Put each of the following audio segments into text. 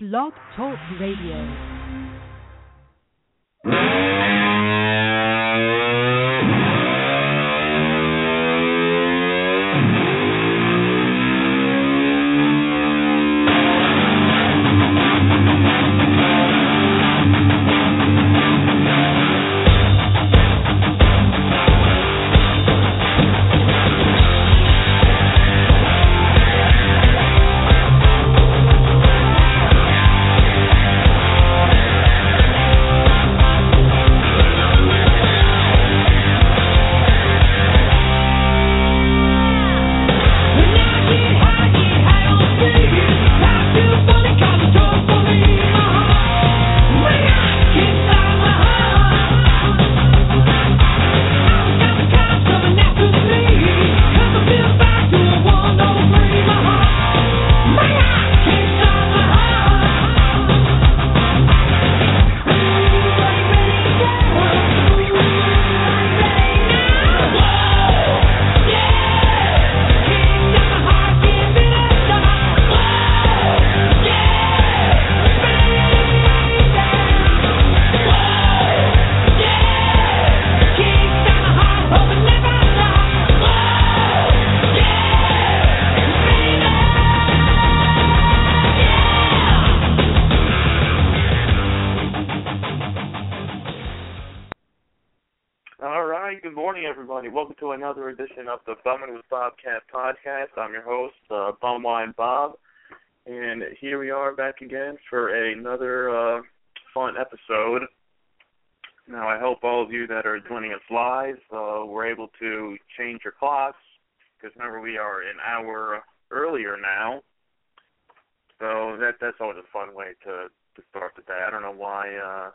Blog Talk Radio. Another edition of the Bumming with Bobcat podcast. I'm your host, uh, Bumwine Bob, and here we are back again for another uh, fun episode. Now, I hope all of you that are joining us live uh, were able to change your clocks, because remember we are an hour earlier now. So that that's always a fun way to to start the day. I don't know why. Uh,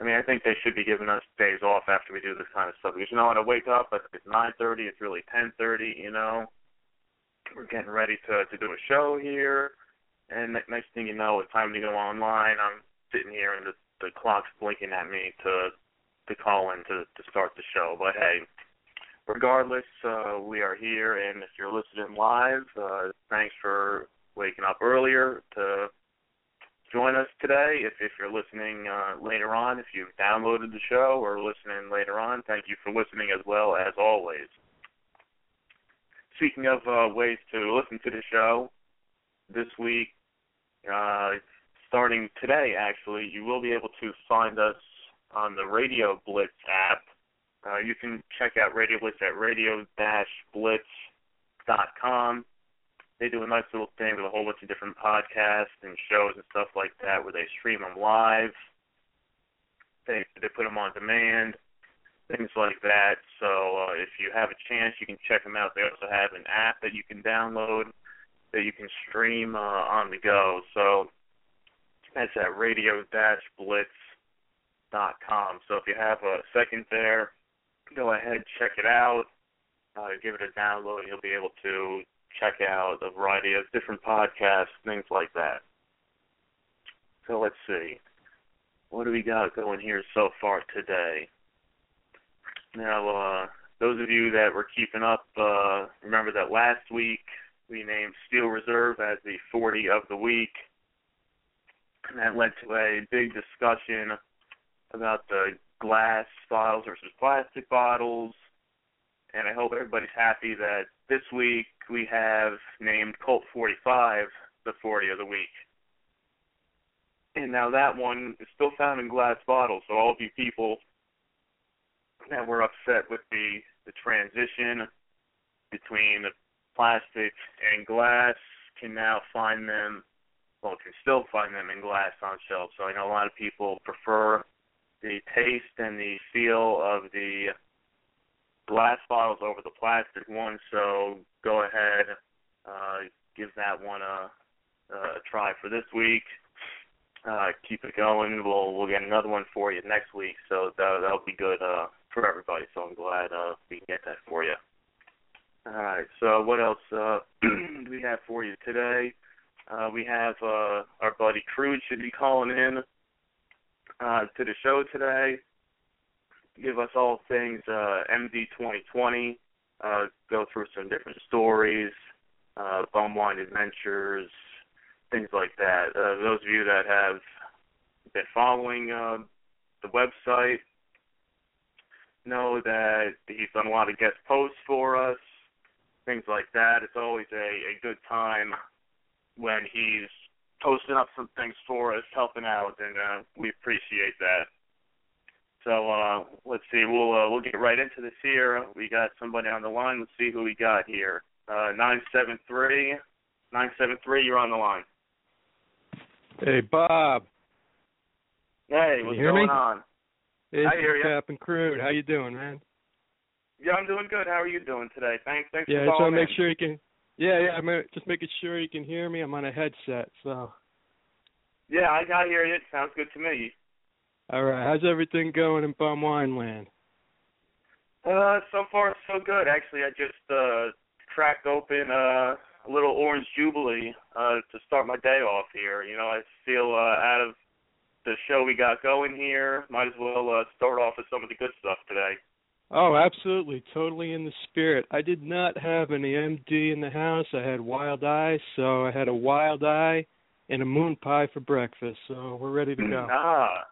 I mean, I think they should be giving us days off after we do this kind of stuff because you know when I wake up, it's nine thirty. It's really ten thirty. You know, we're getting ready to to do a show here, and ne- next thing you know, it's time to go online. I'm sitting here and the the clock's blinking at me to to call in to to start the show. But hey, regardless, uh, we are here, and if you're listening live, uh, thanks for waking up earlier to join us today. If if you're listening uh, later on, if you've downloaded the show or listening later on, thank you for listening as well as always. Speaking of uh, ways to listen to the show, this week, uh, starting today actually, you will be able to find us on the Radio Blitz app. Uh, you can check out Radio Blitz at radio-blitz.com they do a nice little thing with a whole bunch of different podcasts and shows and stuff like that where they stream them live. They they put them on demand, things like that. So uh, if you have a chance, you can check them out. They also have an app that you can download that you can stream uh, on the go. So that's at radio-blitz.com. So if you have a second there, go ahead check it out. Uh, give it a download. You'll be able to check out a variety of different podcasts, things like that. So let's see. What do we got going here so far today? Now, uh, those of you that were keeping up, uh, remember that last week we named Steel Reserve as the 40 of the week. And that led to a big discussion about the glass bottles versus plastic bottles. And I hope everybody's happy that this week we have named Colt 45 the 40 of the week. And now that one is still found in glass bottles, so all of you people that were upset with the, the transition between the plastic and glass can now find them, well, can still find them in glass on shelves. So I know a lot of people prefer the taste and the feel of the glass bottles over the plastic ones. So go ahead, uh, give that one a, a try for this week. Uh, keep it going. We'll we'll get another one for you next week. So that that'll be good uh, for everybody. So I'm glad uh, we can get that for you. All right. So what else uh, do we have for you today? Uh, we have uh, our buddy Krude should be calling in uh, to the show today. Give us all things uh, MD 2020. Uh, go through some different stories, uh, Bumwine Adventures, things like that. Uh, those of you that have been following uh, the website know that he's done a lot of guest posts for us, things like that. It's always a, a good time when he's posting up some things for us, helping out, and uh, we appreciate that. So uh, let's see, we'll uh, we'll get right into this here. We got somebody on the line. Let's see who we got here. Uh, nine seven three, nine seven three. You're on the line. Hey, Bob. Hey, what's you going me? on? Hey, I hear ya. Captain Krude. How you doing, man? Yeah, I'm doing good. How are you doing today? Thanks, thanks Yeah, for just want to make sure you can. Yeah, yeah. I'm just making sure you can hear me. I'm on a headset, so. Yeah, I got hear you. Sounds good to me. All right. How's everything going in Bum Wine Land? Uh, so far so good. Actually, I just uh cracked open uh, a little orange jubilee uh to start my day off here. You know, I feel uh out of the show we got going here, might as well uh start off with some of the good stuff today. Oh, absolutely, totally in the spirit. I did not have any MD in the house. I had wild eye, so I had a wild eye and a moon pie for breakfast. So we're ready to go. Ah.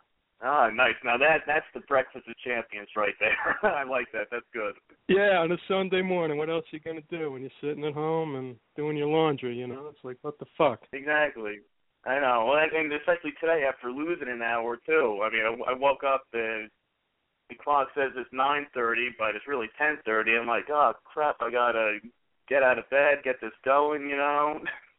Ah, nice. Now that that's the breakfast of champions right there. I like that. That's good. Yeah, on a Sunday morning, what else are you gonna do when you're sitting at home and doing your laundry? You know, it's like what the fuck. Exactly. I know. Well, and especially today after losing an hour too. I mean, I, I woke up and the clock says it's 9:30, but it's really 10:30. I'm like, oh crap! I gotta get out of bed, get this going. You know.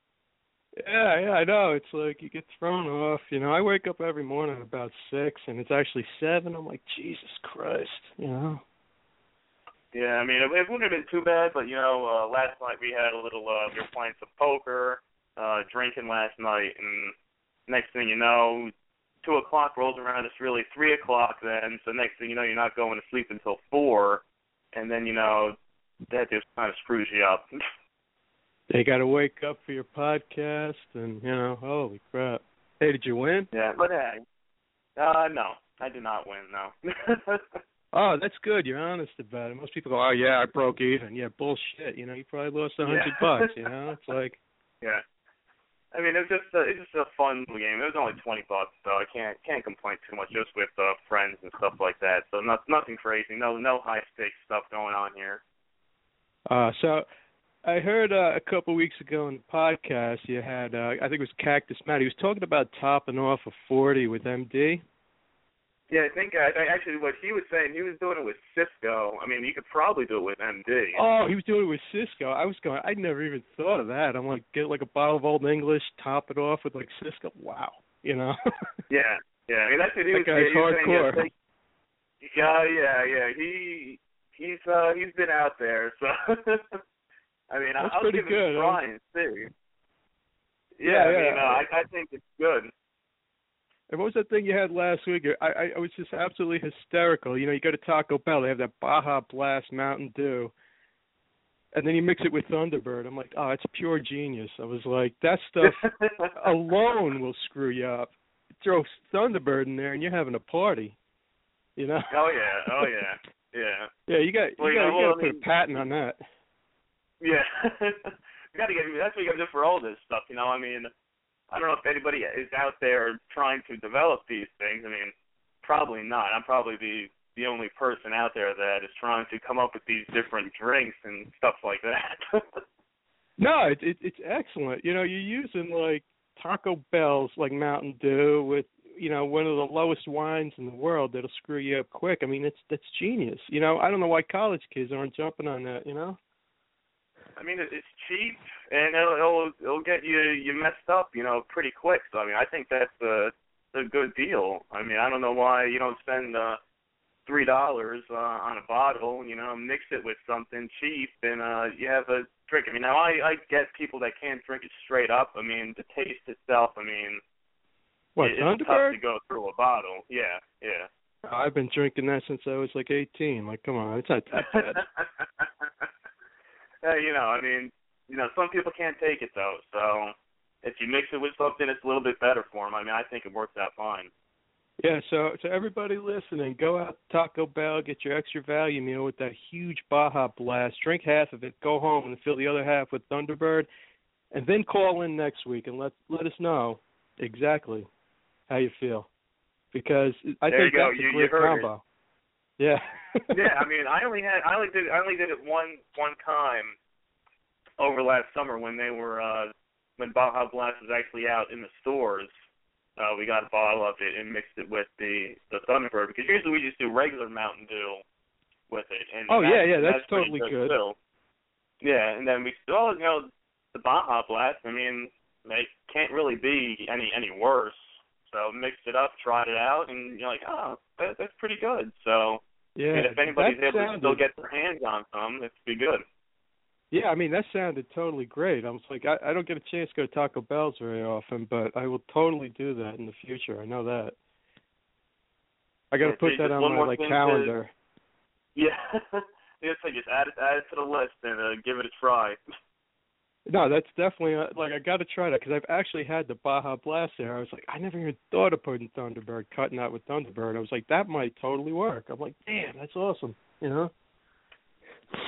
Yeah, yeah, I know. It's like you get thrown off. You know, I wake up every morning about six, and it's actually seven. I'm like, Jesus Christ, you know. Yeah, I mean, it, it wouldn't have been too bad, but you know, uh, last night we had a little. uh We were playing some poker, uh drinking last night, and next thing you know, two o'clock rolls around. It's really three o'clock then. So next thing you know, you're not going to sleep until four, and then you know, that just kind of screws you up. They got to wake up for your podcast, and you know, holy crap. Hey, did you win? yeah, but hey, uh, no, I did not win. No. Oh, that's good. You're honest about it. Most people go, oh yeah, I broke even. Yeah, bullshit. You know, you probably lost a hundred Yeah. bucks. You know, it's like, yeah. I mean, it was just a, it was just a fun little game. It was only twenty bucks, so I can't can't complain too much. Just with uh, friends and stuff like that. So not, nothing crazy. No no high stakes stuff going on here. uh, so. I heard uh, a couple weeks ago in the podcast you had, uh, I think it was Cactus Matt. He was talking about topping off a forty with MD. Yeah, I think I, I actually what he was saying, he was doing it with Cisco. I mean, you could probably do it with MD. Oh, he was doing it with Cisco. I was going. I never even thought of that. I'm like, get like a bottle of Old English, top it off with like Cisco. Wow, you know. Yeah, yeah. I mean, that's what he That was, guy's yeah, he was hardcore. yeah, yeah, yeah. He he's uh he's been out there, so I mean, That's I'll pretty give good, it a try and see. Yeah, Yeah, I mean, uh, I I think it's good. and what was that thing you had last week? I, I I was just absolutely hysterical. You know, you go to Taco Bell, they have that Baja Blast Mountain Dew, and then you mix it with Thunderbird. I'm like, oh, it's pure genius. I was like, that stuff alone will screw you up. Throw Thunderbird in there, and you're having a party. You know? oh yeah, oh yeah, yeah. Yeah, you got Well, you you got you well, got to I put a mean- patent on that. Yeah. you gotta get that's what you gotta do for all this stuff, you know. I mean I don't know if anybody is out there trying to develop these things. I mean, probably not. I'm probably the the only person out there that is trying to come up with these different drinks and stuff like that. No, it, it it's excellent. You know, you're using like Taco Bell's like Mountain Dew with you know one of the lowest wines in the world that'll screw you up quick. I mean, it's that's genius. You know, I don't know why college kids aren't jumping on that. You know. I mean, it's cheap and it'll, it'll it'll get you you messed up, you know, pretty quick. So I mean, I think that's a a good deal. I mean, I don't know why you don't spend uh three dollars uh, on a bottle, you know, mix it with something cheap, and uh you have a drink. I mean, now I I get people that can't drink it straight up. I mean, the taste itself. I mean, What it, it's tough to go through a bottle. Yeah, yeah. I've been drinking that since I was like 18. Like, come on, it's not that bad. uh, you know, I mean, you know, some people can't take it though. So if you mix it with something, it's a little bit better for them. I mean, I think it works out fine. Yeah, so so everybody listening, go out to Taco Bell, get your extra value meal with that huge Baja Blast. Drink half of it, go home, and fill the other half with Thunderbird. and then call in next week and let let us know exactly how you feel, because I There think you that's You- a you great heard it. Yeah. yeah, I mean, I only had I only did I only did it one one time over last summer when they were uh when Baja Blast was actually out in the stores. Uh we got a bottle of it and mixed it with the the Thunderbird because usually we just do regular Mountain Dew with it. And Oh, yeah, yeah, that's pretty totally good. Too. Yeah, and then we still you know the Baja Blast. I mean, they can't really be any any worse. So mixed it up, tried it out, and you're like, oh, that, that's pretty good. So yeah. and if anybody's able to still get their hands on some, it'd be good. Yeah, I mean that sounded totally great. I was like, I, I don't get a chance to go to Taco Bell's very often, but I will totally do that in the future. I know that. I got to put that on my like thing to- calendar. Yeah, guess I just add it, add it to the list and uh, give it a try. No, that's definitely uh, like I got to try that because I've actually had the Baja Blast there. I was like, I never even thought of putting Thunderbird, cutting out with Thunderbird. I was like, that might totally work. I'm like, damn, that's awesome. You know.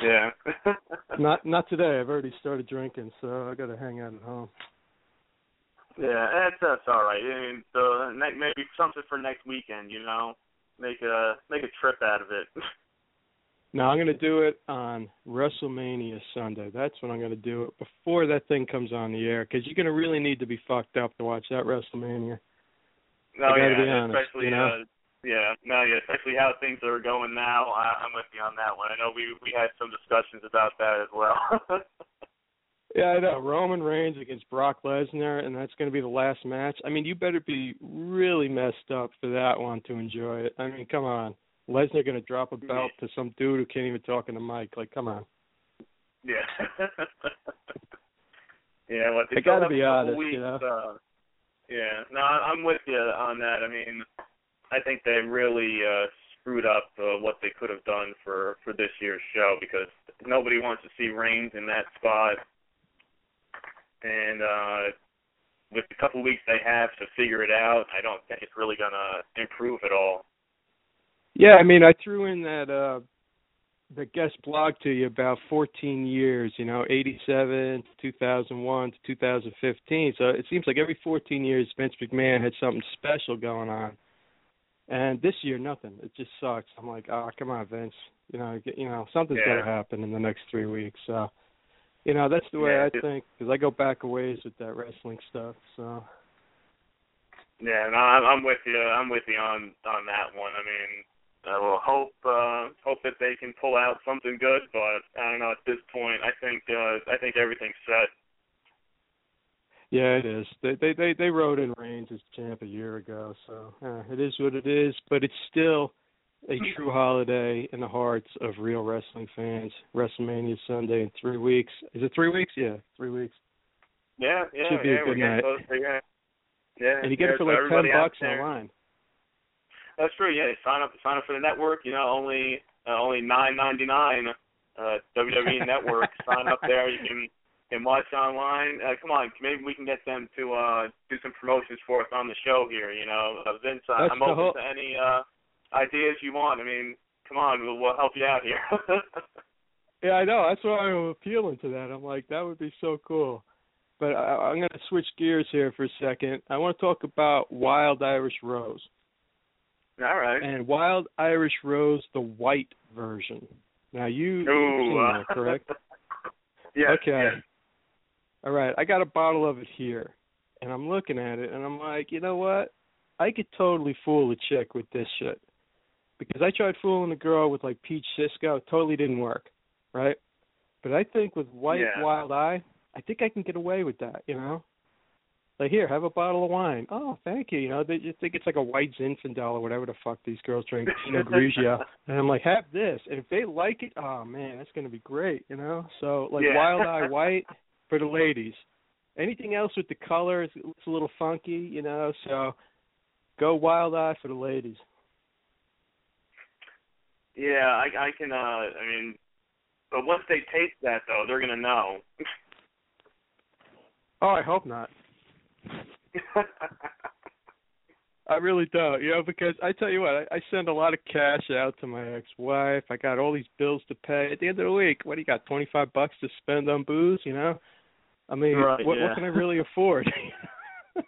Yeah. Not not today. I've already started drinking, so I got to hang out at home. yeah, that's that's all right. I mean, so maybe something for next weekend. You know, make a make a trip out of it. No, I'm going to do it on WrestleMania Sunday. That's when I'm going to do it before that thing comes on the air because you're going to really need to be fucked up to watch that WrestleMania. No, gotta yeah, be honest, especially you know? uh, yeah, no, yeah, especially how things are going now. I, I'm with you on that one. I know we we had some discussions about that as well. Yeah, I know. Roman Reigns against Brock Lesnar, and that's going to be the last match. I mean, you better be really messed up for that one to enjoy it. I mean, come on. Lesnar going to drop a belt to some dude who can't even talk in the mic. Like, come on. yeah. yeah, well, they I gotta be honest, weeks, you know? Uh, yeah, no, I'm with you on that. I mean, I think they really uh screwed up uh, what they could have done for for this year's show because nobody wants to see Reigns in that spot, and uh with the couple weeks they have to figure it out, I don't think it's really gonna improve at all. Yeah, I mean, I threw in that uh the guest blog to you about 14 years, you know, 87 to 2001 to 2015. So it seems like every 14 years Vince McMahon had something special going on. And this year nothing. It just sucks. I'm like, "Oh, come on, Vince. You know, get, you know, something's Yeah. going to happen in the next 3 weeks." So you know, that's the way Yeah, I think cuz I go back a ways with that wrestling stuff. So Yeah, no, I'm, I'm with you. I'm with you on on that one. I mean, I will hope uh, hope that they can pull out something good, but I don't know. At this point, I think uh, I think everything's set. Yeah, it is. They they they they wrote in Reigns as champ a year ago, so uh, it is what it is. But it's still a true holiday in the hearts of real wrestling fans. WrestleMania Sunday in three weeks. Is it three weeks? Yeah, three weeks. Yeah, yeah, Should be a good we're night. close. to- Yeah, yeah. And you get yeah, it for like ten bucks online. That's true. Yeah, sign up sign up for the network. You know, only uh, only nine ninety nine. Uh, WWE Network. sign up there. You can can watch online. Uh, come on, maybe we can get them to uh do some promotions for us on the show here. You know, uh, Vince, That's I'm open whole- to any uh ideas you want. I mean, come on, we'll, we'll help you out here. Yeah, I know. That's why I'm appealing to that. I'm like, that would be so cool. But I, I'm going to switch gears here for a second. I want to talk about Wild Irish Rose. All right. and Wild Irish Rose, the white version. Now you Ooh, uh, that, correct? yeah. okay. yeah. All right, I got a bottle of it here, and I'm looking at it, and I'm like, you know what? I could totally fool a chick with this shit, because I tried fooling a girl with like peach Cisco, it totally didn't work, right? But I think with white Yeah. Wild Eye, I think I can get away with that, you know. Like here, have a bottle of wine. Oh, thank you. You know, they just think it's like a white Zinfandel or whatever the fuck these girls drink, Pinot Grigio. And I'm like, have this. And if they like it, oh man, that's gonna be great. You know. So like Yeah. Wild Eye White for the ladies. Anything else with the color is it's a little funky, you know. So go Wild Eye for the ladies. Yeah, I I can uh I mean but once they taste that though, they're gonna know. Oh, I hope not. I really don't, you know, because I tell you what, I, I send a lot of cash out to my ex-wife. I got all these bills to pay. At the end of the week, what do you got? Twenty-five bucks to spend on booze, you know? I mean, Right, what yeah. what can I really afford?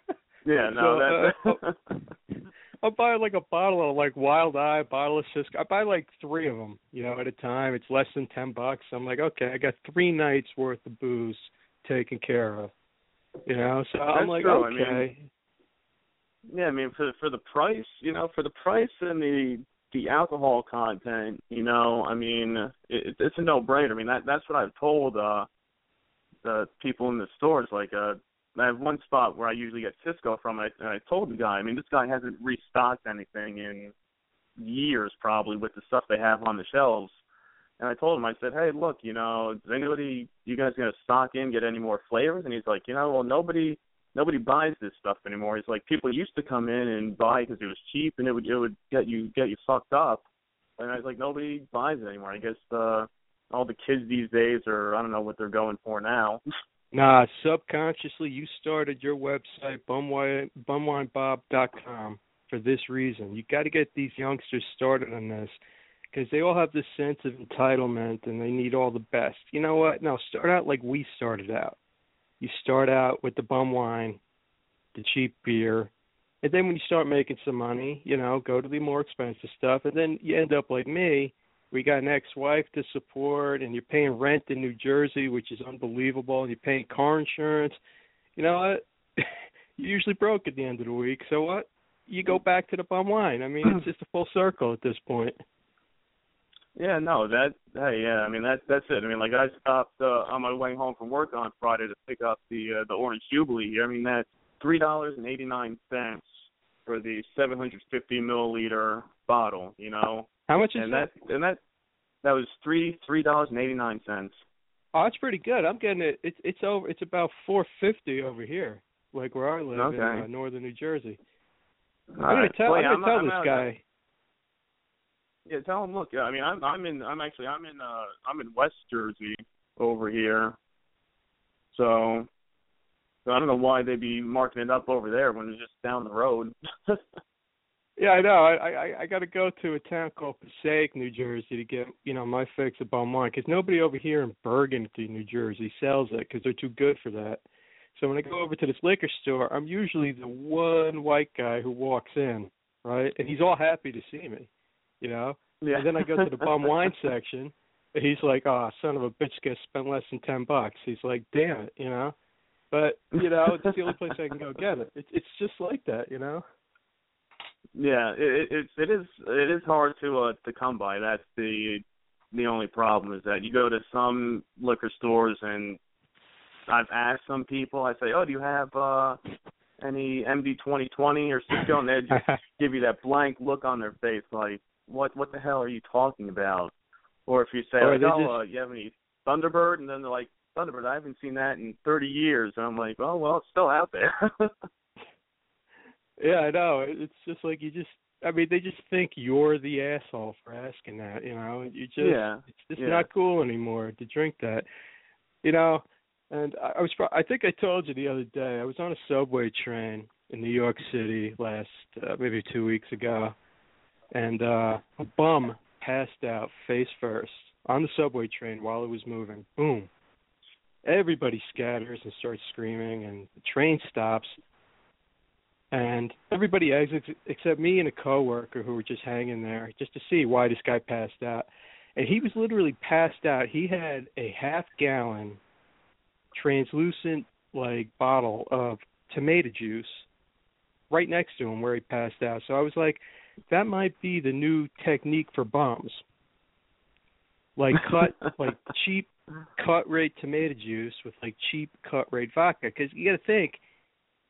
Yeah, no, So, that. uh, I'll buy like a bottle of like Wild Eye, bottle of Cisco. I buy like three of them, you know, at a time. It's less than ten bucks. I'm like, okay, I got three nights worth of booze taken care of. You know, so I'm like, true. I okay. mean, yeah, I mean, for for the price, you know, for the price and the the alcohol content, you know, I mean, it, it's a no brainer. I mean, that that's what I've told uh the people in the stores. Like, uh, I have one spot where I usually get Cisco from, and I, and I told the guy, I mean, this guy hasn't restocked anything in years, probably, with the stuff they have on the shelves. And I told him, I said, hey, look, you know, is anybody, you guys gonna stock in, get any more flavors? And he's like, you know, well, nobody, nobody buys this stuff anymore. He's like, people used to come in and buy because it was cheap and it would, it would get you, get you fucked up. And I was like, nobody buys it anymore. I guess uh, all the kids these days are, I don't know what they're going for now. Nah, subconsciously you started your website bumwine bumwinebob.com for this reason. You got to get these youngsters started on this because they all have this sense of entitlement and they need all the best. You know what? Now start out like we started out. You start out with the bum wine, the cheap beer, and then when you start making some money, you know, go to the more expensive stuff, and then you end up like me. We got an ex-wife to support, and you're paying rent in New Jersey, which is unbelievable, and you're paying car insurance. You know what? you're usually broke at the end of the week. So what? You go back to the bum wine. I mean, it's just a full circle at this point. Yeah, no, that hey, yeah, I mean that that's it. I mean, like I stopped uh, on my way home from work on Friday to pick up the uh, the Orange Jubilee. I mean that's three dollars and eighty nine cents for the seven hundred fifty milliliter bottle. You know, How much is and that? that and that that was three three dollars and eighty nine cents. Oh, that's pretty good. I'm getting it. It's it's over. It's about four fifty over here, like where I live in uh, northern New Jersey. All I'm gonna tell. Well, I'm gonna tell I'm this guy. Yeah, tell him. Look, I mean, I'm I'm in I'm actually I'm in uh I'm in West Jersey over here, so so I don't know why they'd be marking it up over there when it's just down the road. Yeah, I know. I I I got to go to a town called Passaic, New Jersey, to get you know my fix of wine because nobody over here in Bergenty, New Jersey, sells it because they're too good for that. So when I go over to this liquor store, I'm usually the one white guy who walks in, right? And he's all happy to see me, you know. yeah. And then I go to the bum wine section, and he's like, "Oh, son of a bitch, gonna spend less than ten bucks." He's like, "Damn it," you know. But you know, it's the only place I can go get it. It's it's just like that, you know. Yeah, it, it it is it is hard to uh to come by. That's the the only problem is that you go to some liquor stores and I've asked some people. I say, "Oh, do you have uh any MD twenty twenty or Cisco?" And they just give you that blank look on their face, like, "What what the hell are you talking about?" Or if you say, Or like, "Oh, just- uh, you have any Thunderbird?" and then they're like, "Thunderbird, I haven't seen that in thirty years." And I'm like, "Oh, well, it's still out there." Yeah, I know. It's just like you just I mean, they just think you're the asshole for asking that, you know. You just Yeah, it's just yeah. not cool anymore to drink that. You know, and I, I was I think I told you the other day. I was on a subway train in New York City last uh, maybe 2 weeks ago. And uh a bum passed out face first on the subway train while it was moving. Boom. Everybody scatters and starts screaming and the train stops and everybody exits except me and a coworker who were just hanging there just to see why this guy passed out. And he was literally passed out. He had a half gallon translucent like bottle of tomato juice right next to him where he passed out. So I was like, that might be the new technique for bums. Like cut like cheap cut rate tomato juice with like cheap cut rate vodka because you got to think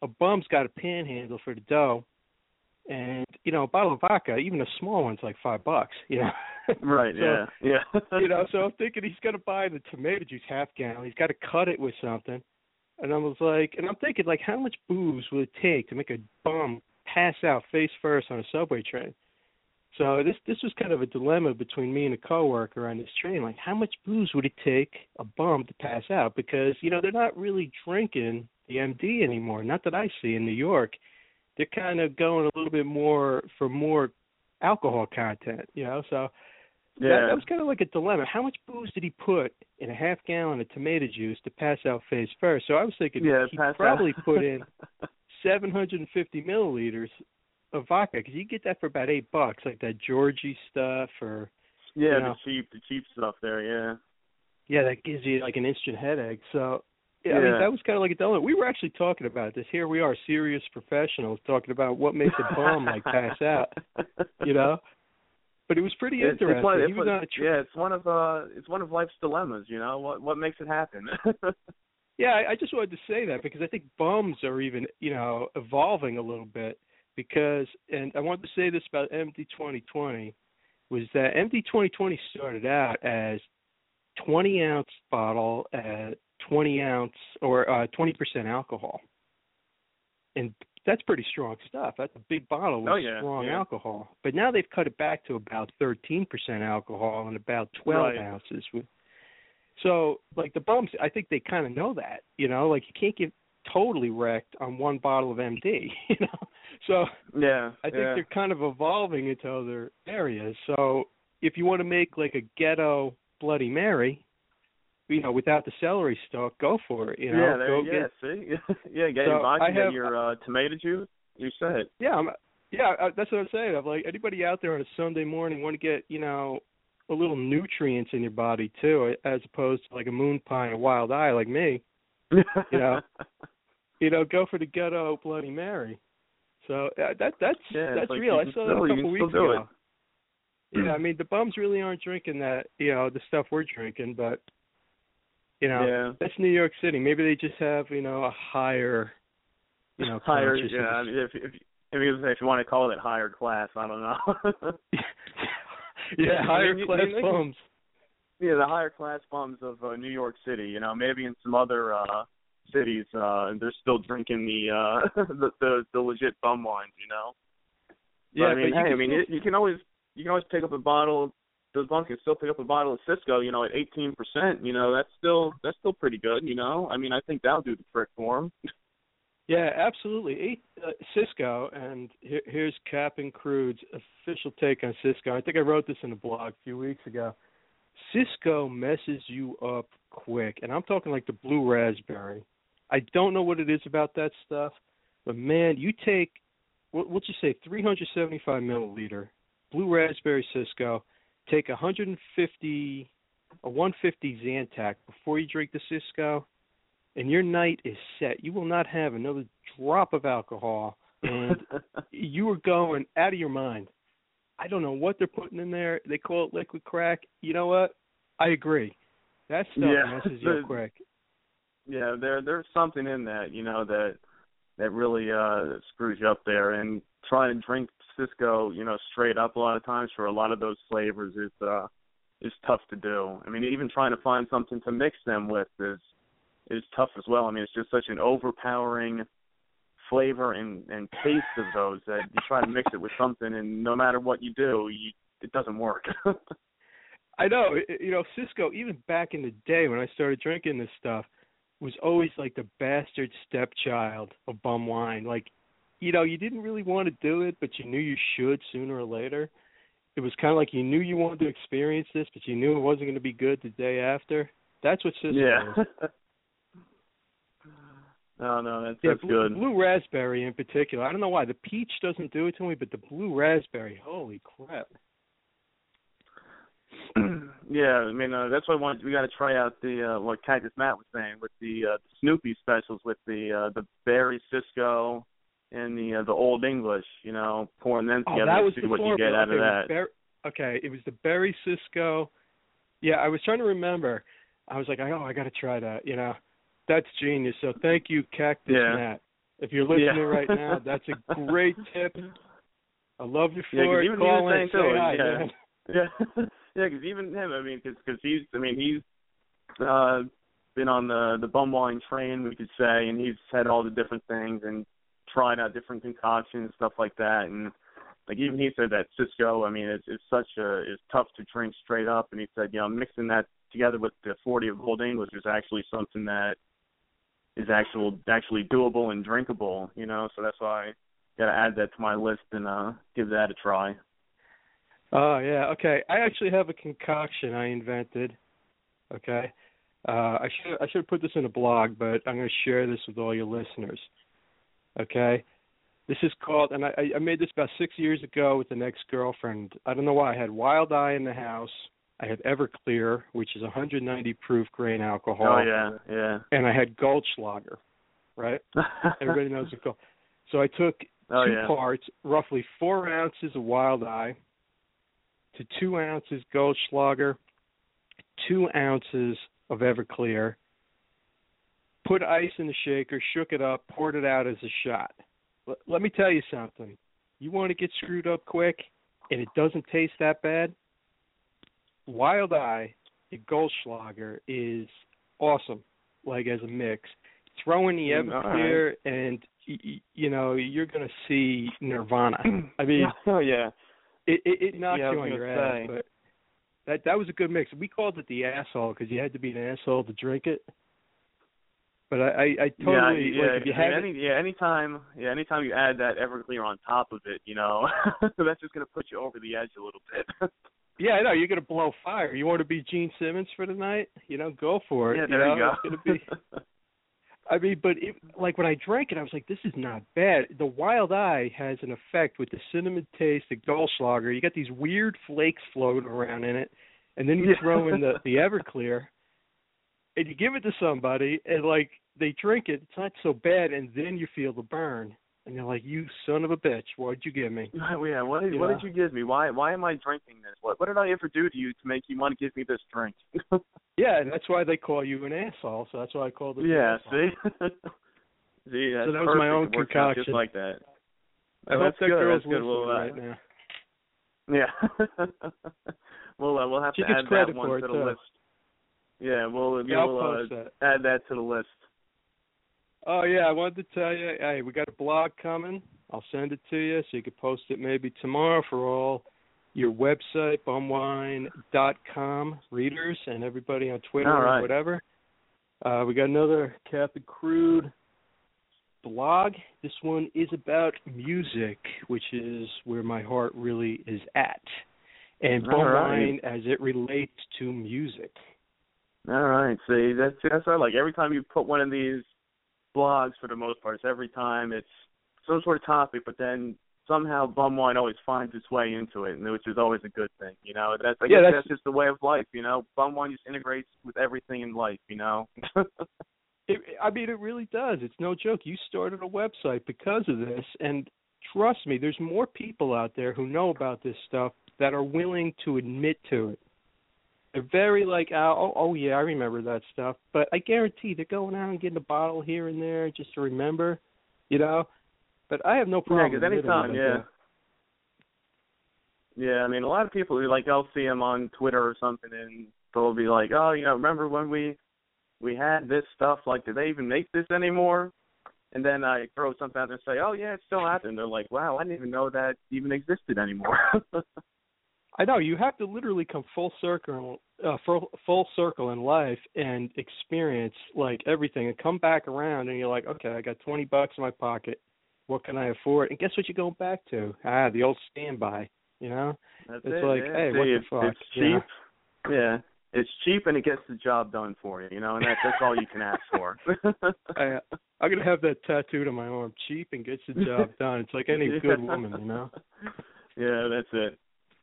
a bum's got a panhandle for the dough, and you know a bottle of vodka, even a small one's like five bucks. You know. right. So, yeah. Yeah. you know, so I'm thinking he's gonna buy the tomato juice half gallon. He's got to cut it with something, and I was like, and I'm thinking like, how much booze would it take to make a bum pass out face first on a subway train? So this this was kind of a dilemma between me and a coworker on this train. Like, how much booze would it take a bum to pass out? Because you know they're not really drinking the MD anymore. Not that I see in New York. They're kind of going a little bit more for more alcohol content. You know, so Yeah. that was kind of like a dilemma. How much booze did he put in a half gallon of tomato juice to pass out face first? So I was thinking yeah, he probably put in 750 milliliters of vodka because you get that for about eight bucks, like that Georgi stuff, or yeah, you know. the cheap, the cheap stuff there. Yeah. yeah, that gives you like an instant headache. So yeah, I mean that was kind of like a dilemma. We were actually talking about this. Here we are, serious professionals, talking about what makes a bum like pass out. You know. But it was pretty It's, interesting. it's he it's was one- on a trip. yeah, it's one of uh, it's one of life's dilemmas. You know, what what makes it happen? Yeah, I, just wanted to say that because I think bums are even, you know, evolving a little bit because, and I wanted to say this about MD 2020, was that MD 2020 started out as 20 ounce bottle at 20 ounce or uh, 20% alcohol, and that's pretty strong stuff. That's a big bottle with Oh, yeah, strong yeah. alcohol. But now they've cut it back to about 13% alcohol and about 12 Right. ounces with so, like the bums, I think they kind of know that, you know, like you can't get totally wrecked on one bottle of MD, you know. So yeah, I think yeah. they're kind of evolving into other areas. So if you want to make like a ghetto Bloody Mary, you know, without the celery stalk, go for it. You know, yeah, there, go yeah, get, see, yeah, get So, your vodka, have- get your uh, tomato juice. You said. yeah, I'm, yeah, uh, that's what I'm saying. I'm like anybody out there on a Sunday morning want to get, you know, a little nutrients in your body too, as opposed to like a moon pie and a wild eye like me. you know, you know, go for the ghetto Bloody Mary. So uh, that that's Yeah, that's like real. I saw still- that a couple weeks ago. Yeah, I mean the bums really aren't drinking that, you know, the stuff we're drinking, but you know, yeah. that's New York City. Maybe they just have, you know, a higher, you know, higher. Yeah, I mean, if if if you, if you want to call it higher class, I don't know. yeah, higher class you bums. yeah, the higher class bums of uh, New York City. You know, maybe in some other uh cities, uh they're still drinking the uh the the, the legit bum wines. You know. But, Yeah, I mean, but you hey, I can mean, you can always you can always pick up a bottle. Those bums can still pick up a bottle of Cisco. You know, at eighteen percent. You know, that's still that's still pretty good. You know, I mean, I think that'll do the trick for them. Yeah, absolutely. Uh, Cisco, and here, here's Captain Krude's official take on Cisco. I think I wrote this in a blog a few weeks ago. Cisco messes you up quick, and I'm talking like the blue raspberry. I don't know what it is about that stuff, but man, you take what we'll just say 375 milliliter blue raspberry Cisco, take 150 a 150 Zantac before you drink the Cisco, and your night is set. You will not have another drop of alcohol, and you are going out of your mind. I don't know what they're putting in there. They call it liquid crack. You know what? I agree. That stuff Yeah, messes you quick. yeah, there there's something in that, you know, that that really uh screws you up there and trying to drink Cisco, you know, straight up a lot of times for a lot of those flavors is uh is tough to do. I mean, even trying to find something to mix them with is is tough as well. I mean, it's just such an overpowering flavor and and taste of those that you try to mix it with something and no matter what you do, you it doesn't work. I know. You know, Cisco. Even back in the day when I started drinking this stuff, was always like the bastard stepchild of bum wine. Like, you know, you didn't really want to do it, but you knew you should sooner or later. It was kind of like you knew you wanted to experience this, but you knew it wasn't going to be good the day after. That's what Cisco yeah. no, no, that's Yeah, that's blue, good. blue raspberry in particular. I don't know why the peach doesn't do it to me, but the blue raspberry, holy crap! yeah, I mean uh, that's why I. We got to try out the uh, what Cactus Matt was saying with the uh, Snoopy specials with the uh, the berry Cisco and the uh, the Old English. You know, pouring them Oh, together that to was see what you get out okay, of that. okay, it was the berry Cisco. Yeah, I was trying to remember. I was like, oh, I got to try that. You know, that's genius. So thank you, Cactus Yeah. Matt. If you're listening Yeah. right now, that's a great tip. I love you Yeah, 'cause for it. even- Call in, say hi, yeah. man. Yeah, yeah, because even him, I mean, because he's, I mean, he's uh been on the the bum wine train, we could say, and he's had all the different things and tried out different concoctions and stuff like that, and like even he said that Cisco, I mean, it's it's such a it's tough to drink straight up, and he said, you know, mixing that together with the 40 of Old English is actually something that is actual actually doable and drinkable, you know, so that's why I got to add that to my list and uh give that a try. Oh yeah, okay. I actually have a concoction I invented. Okay. Uh I should I should put this in a blog, but I'm going to share this with all your listeners. Okay. This is called, and I, I made this about six years ago with an ex-girlfriend. I don't know why. I had Wild Eye in the house. I had Everclear, which is 190 proof grain alcohol. Oh yeah, yeah. And I had Goldschlager, right? Everybody knows Gold. So I took oh, two yeah. parts, roughly four ounces of Wild Eye, to two ounces Goldschlager, two ounces of Everclear. Put ice in the shaker, shook it up, poured it out as a shot. L- let me tell you something. You want to get screwed up quick, and it doesn't taste that bad. Wild Eye, the Goldschlager is awesome. Like as a mix, throw in the Mm, all Everclear, and y- y- you know you're gonna see Nirvana. I mean, oh yeah. it it, it knocks Yeah, you on your ass, but that that was a good mix. We called it the asshole because you had to be an asshole to drink it. But I I, I totally yeah, like if you yeah, have any, yeah, anytime, yeah, anytime you add that Everclear on top of it, you know, that's just gonna put you over the edge a little bit. yeah I know you're gonna blow fire. You want to be Gene Simmons for the night? You know, go for it. yeah, there know? you go. It's gonna be. I mean, but it, like when I drank it, I was like, this is not bad. The Wild Eye has an effect with the cinnamon taste, the Goldschlager. You got these weird flakes floating around in it, and then you Yeah. throw in the the Everclear, and you give it to somebody, and like they drink it, it's not so bad, and then you feel the burn, and you're like, you son of a bitch, what'd you give me? yeah, what did, You what did you give me? Why why am I drinking this? What what did I ever do to you to make you want to give me this drink? Yeah, and that's why they call you an asshole. So that's why I called it. yeah, see. see, that's So that was my perfect. own works out concoction. Just like that. I Oh, hope that good. girl's That's good. Well, uh, right now. Yeah. well, uh, we'll have She to add that one to the list. Yeah, we'll Yeah, we'll uh, add that to the list. Oh yeah, I wanted to tell you, hey, we got a blog coming. I'll send it to you so you can post it maybe tomorrow for all your website, bumwine.com readers and everybody on Twitter All right. or whatever. Uh, we got another Captain Krude blog. This one is about music, which is where my heart really is at. And bum right. wine as it relates to music. All right. See, that's that's what I like. Every time you put one of these blogs, for the most part, it's every time it's some sort of topic, but then somehow bum wine always finds its way into it, and which is always a good thing. You know, that's I Yeah, guess that's- that's just the way of life. You know, bum wine just integrates with everything in life. You know. It, I mean, it really does. It's no joke. You started a website because of this, and trust me, there's more people out there who know about this stuff that are willing to admit to it. They're very like, uh, oh, oh yeah, I remember that stuff, but I guarantee they're going out and getting a bottle here and there just to remember, you know. But I have no problem. Yeah, because anytime, yeah. Yeah, I mean, a lot of people like I'll see them on Twitter or something, and they'll be like, "Oh, you know, remember when we we had this stuff? Like, do they even make this anymore?" And then I throw something out there and say, "Oh yeah, it's still happening." They're like, "Wow, I didn't even know that even existed anymore." I know you have to literally come full circle, uh, full, full circle in life and experience like everything, and come back around, and you're like, okay, I got twenty bucks in my pocket. What can I afford? And guess what you're going back to? Ah, the old standby. You know, That's It's it, like, yeah. hey, See, what the it's, fuck, It's cheap. Yeah, it's cheap and it gets the job done for you. You know, and that, that's all you can ask for. I, I'm gonna have that tattooed on my arm. Cheap and gets the job done. It's like any good woman, you know. Yeah, that's it.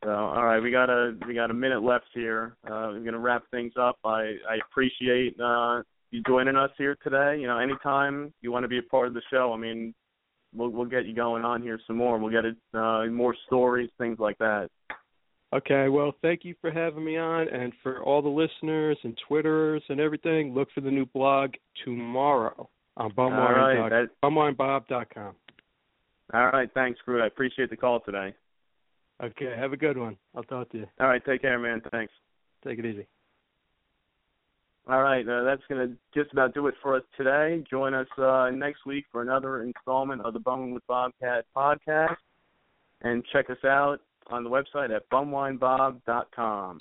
So, all right, we got a we got a minute left here. Uh, we're gonna wrap things up. I I appreciate uh, you joining us here today. You know, anytime you want to be a part of the show, I mean, we'll we'll get you going on here some more. We'll get it uh, more stories, things like that. Okay, well, thank you for having me on, and for all the listeners and Twitterers and everything, look for the new blog tomorrow on All right, that, bumwinebob.com. all right. Thanks, Krude. I appreciate the call today. Okay, have a good one. I'll talk to you. All right, take care, man. Thanks. Take it easy. All right, uh, that's going to just about do it for us today. Join us uh, next week for another installment of the Bum with Bobcat podcast. And check us out on the website at bumwinebob.com.